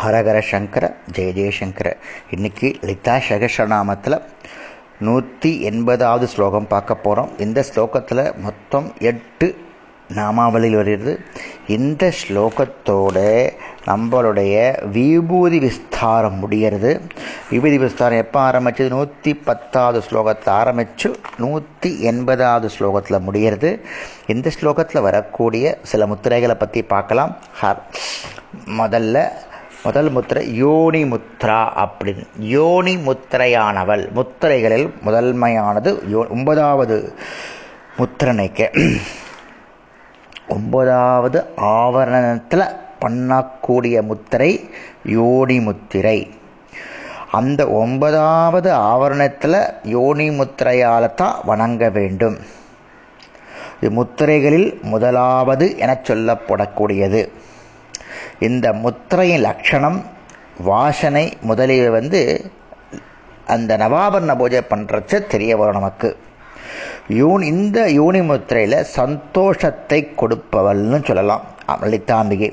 ஹரஹர சங்கர ஜெய ஜெயசங்கர இன்னைக்கு லலிதா சகஸ்ரநாமத்தில் நூற்றி எண்பதாவது ஸ்லோகம் பார்க்க போகிறோம் இந்த ஸ்லோகத்தில் மொத்தம் எட்டு நாமாவளியில் வருகிறது. இந்த ஸ்லோகத்தோட நம்மளுடைய விபூதி விஸ்தாரம் முடிகிறது. விபூதி விஸ்தாரம் எப்போ ஆரம்பிச்சது? நூற்றி பத்தாவது ஸ்லோகத்தில் ஆரம்பித்து நூற்றி எண்பதாவது ஸ்லோகத்தில் முடிகிறது. இந்த ஸ்லோகத்தில் வரக்கூடிய சில முத்திரைகளை பற்றி பார்க்கலாம். ஹர் முதல்ல முதல் முத்திரை யோனி முத்ரா அப்படின்னு. யோனி முத்திரையானவள். முத்திரைகளில் முதன்மையானது யோ ஒன்பதாவது முத்திரனைக்கு. ஒன்பதாவது ஆவரணத்தில் பண்ணக்கூடிய முத்திரை யோனி முத்திரை. அந்த ஒன்பதாவது ஆவரணத்தில் யோனி முத்திரையால் தான் வணங்க வேண்டும். இது முத்திரைகளில் முதலாவது என சொல்லப்படக்கூடியது. இந்த முத்திரையின் லட்சணம் வாசனை முதலியவை வந்து அந்த நவாபரண பூஜை பண்ணுறச்ச தெரிய வரும் நமக்கு. யூன் இந்த யூனி முத்திரையில் சந்தோஷத்தை கொடுப்பவள்னு சொல்லலாம் லலிதாம்பிகை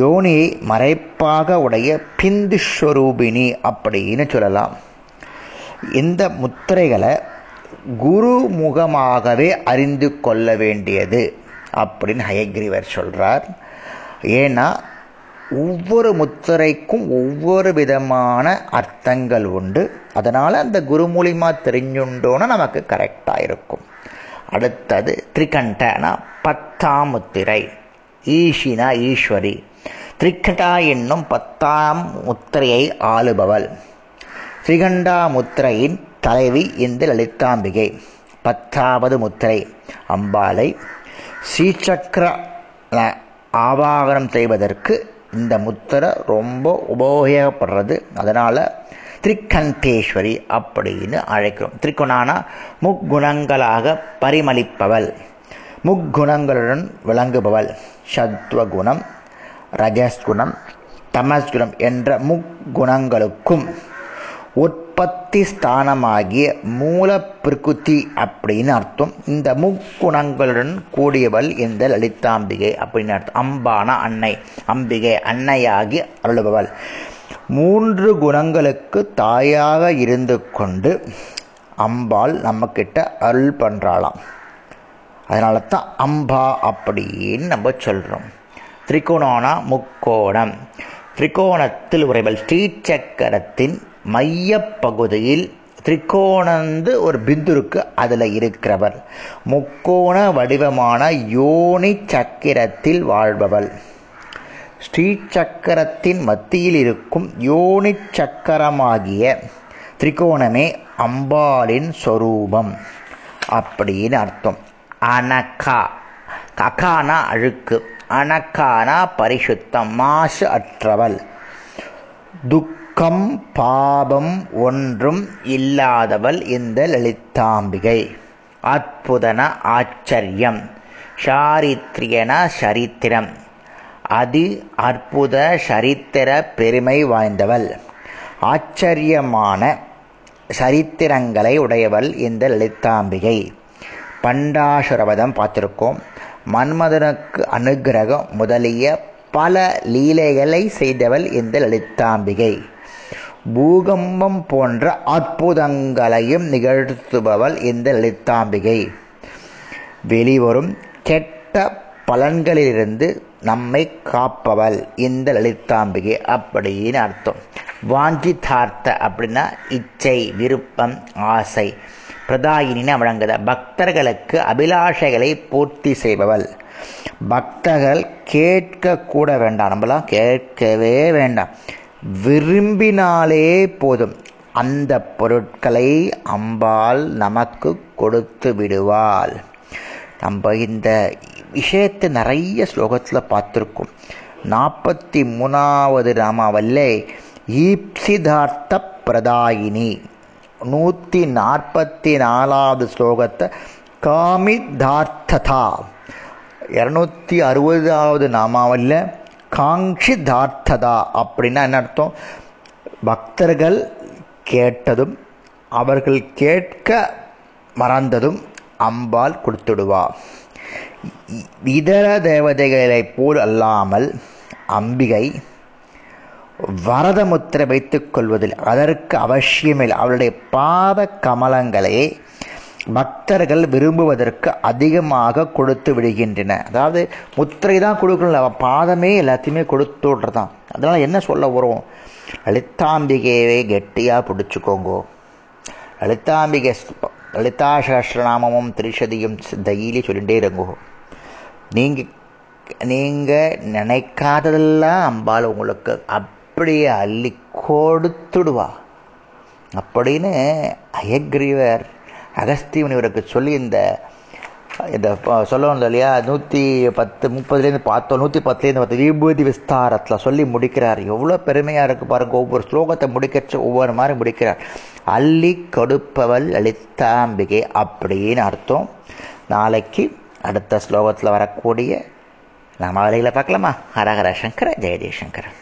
யோனியை மறைப்பாக உடைய பிந்துஸ்வரூபிணி அப்படின்னு சொல்லலாம். இந்த முத்திரைகளை குருமுகமாகவே அறிந்து கொள்ள வேண்டியது அப்படின்னு ஹயக்ரீவர் சொல்கிறார் ஏன்னா ஒவ்வொரு முத்திரைக்கும் ஒவ்வொரு விதமான அர்த்தங்கள் உண்டு. அதனால் அந்த குரு மூலிமா தெரிஞ்சுண்டோன்னா நமக்கு கரெக்டாக இருக்கும். அடுத்தது திரிகண்டனா பத்தாம் முத்திரை. ஈஷினா ஈஸ்வரி. திரிகண்டா என்னும் பத்தாம் முத்திரையை ஆளுபவள். திரிகண்டா முத்திரையின் தலைவி இந்த லலிதாம்பிகை. பத்தாவது முத்திரை அம்பாலை ஸ்ரீசக்கர ஆவாகனம் செய்வதற்கு இந்த முத்திரை ரொம்ப உபயோகப்படுறது. அதனால் திரிகண்டேஸ்வரி அப்படின்னு அழைக்கிறோம். திரிகுணானா முக்குணங்களாக பரிமளிப்பவள். முக்குணங்களுடன் விளங்குபவள். சத்வகுணம் ரஜஸ்குணம் தமஸ்குணம் என்ற முக்குணங்களுக்கும் உற்பத்தி ஸ்தானமாகிய மூல பிரகுதி அப்படின்னு அர்த்தம். இந்த முக்குணங்களுடன் கூடியவள் இந்த லலிதாம்பிகை அப்படின்னு அர்த்தம். அம்பானா அன்னை அம்பிகை அன்னையாகி அருளுபவள். மூன்று குணங்களுக்கு தாயாக இருந்து கொண்டு அம்பாள் நம்மக்கிட்ட அருள் பண்ணுறாளாம் அதனால தான் அம்பா அப்படின்னு நம்ம சொல்கிறோம் திரிகோணானா முக்கோணம். திரிகோணத்தில் ஸ்ரீ ஸ்ரீசக்கரத்தின் மையப்பகுதியில் திரிகோணந்து ஒரு பிந்து இருக்கு அதில் இருக்கிறவர். முக்கோண வடிவமான யோனி சக்கரத்தில் வாழ்பவள். ஸ்ரீ சக்கரத்தின் மத்தியில் இருக்கும் யோனி சக்கரமாகிய திரிகோணமே அம்பாளின் சொரூபம் அப்படின்னு அர்த்தம். அனகா. ககானா அழுக்கு. அனக்கானா பரிசுத்தம். மாசு அற்றவள். துக் துக்கம் பாபம் ஒன்றும் இல்லாதவள் இந்த லலிதாம்பிகை. அற்புதன ஆச்சரியம். சாரித்ரியன சரித்திரம். அதி அற்புத சரித்திர பெருமை வாய்ந்தவள். ஆச்சரியமான சரித்திரங்களை உடையவள் இந்த லலிதாம்பிகை. பண்டாசுரவதம் பார்த்துருக்கோம். மன்மதனுக்கு அனுகிரகம் முதலிய பல லீலைகளை செய்தவள் இந்த லலிதாம்பிகை. பூகம்பம் போன்ற அற்புதங்களையும் நிகழ்த்துபவள் இந்த லலிதாம்பிகை. வெளிவரும் கெட்ட பலன்களிலிருந்து நம்மை காப்பவள் இந்த லலிதாம்பிகை அப்படின்னு அர்த்தம். வாஞ்சிதார்த்த அப்படின்னா இச்சை விருப்பம் ஆசை பிரதாயினின்னு வழங்குத பக்தர்களுக்கு அபிலாஷைகளை பூர்த்தி செய்பவள். பக்தர்கள் கேட்க கூட வேண்டாம். நம்மளாம் கேட்கவே வேண்டாம். விரும்பினாலே போதும். அந்த பொருட்களை அம்பாள் நமக்கு கொடுத்து விடுவாள். நம்ம இந்த விஷயத்தை நிறைய ஸ்லோகத்தில் பார்த்துருக்கோம். நாற்பத்தி மூணாவது ராமாவல்ல ஈப்சிதார்த்த பிரதாயினி நூற்றி நாற்பத்தி நாலாவது ஸ்லோகத்தை காமிதார்த்ததா இரநூத்தி அறுபதாவது நாமாவில் காங்கிதார்த்ததா அப்படின்னா என்ன அர்த்தம்? பக்தர்கள் கேட்டதும் அவர்கள் கேட்க மறந்ததும் அம்பாள் கொடுத்துடுவா. இதர தேவதைகளைப் போல் அல்லாமல் அம்பிகை வரத முத்திரை வைத்துக் கொள்வதில் அதற்கு அவசியமில்லை. அவளுடைய பாத கமலங்களே பக்தர்கள் விரும்புவதற்கு அதிகமாக கொடுத்து விடுகின்றன. அதாவது முத்திரை தான் கொடுக்கணும் பாதமே எல்லாத்தையுமே கொடுத்து விடுறதான் அதனால் என்ன சொல்ல வரும் லலிதாம்பிகையை கெட்டியாக பிடிச்சிக்கோங்கோ. லலிதாம்பிகை லலிதா சகஸ்ரநாமமும் திரிஷதியும் டெய்லி சொல்லிகிட்டே இருங்கோ. நீங்கள் நீங்கள் நினைக்காததெல்லாம் அம்பாள் உங்களுக்கு அப்படியே அள்ளி கொடுத்துடுவா. அப்படின்னு அயக்ரீவர் அகஸ்தீவன் இவருக்கு சொல்லி இந்த இந்த சொல்லணும் இல்லையா? நூற்றி பத்து முப்பதுலேருந்து பார்த்தோம் நூற்றி பத்துலேருந்து பத்து விபூதி விஸ்தாரத்தில் சொல்லி முடிக்கிறார். எவ்வளோ பெருமையாக இருக்குது பாருங்க. ஒவ்வொரு ஸ்லோகத்தை முடிக்கச்சு ஒவ்வொரு மாதிரி முடிக்கிறார். அள்ளி கொடுப்பவள் லலிதாம்பிகை அப்படின்னு அர்த்தம். நாளைக்கு அடுத்த ஸ்லோகத்தில் வரக்கூடிய நம்ம வேலைகளை பார்க்கலாமா? ஹரஹர சங்கர ஜெய ஜெயசங்கர்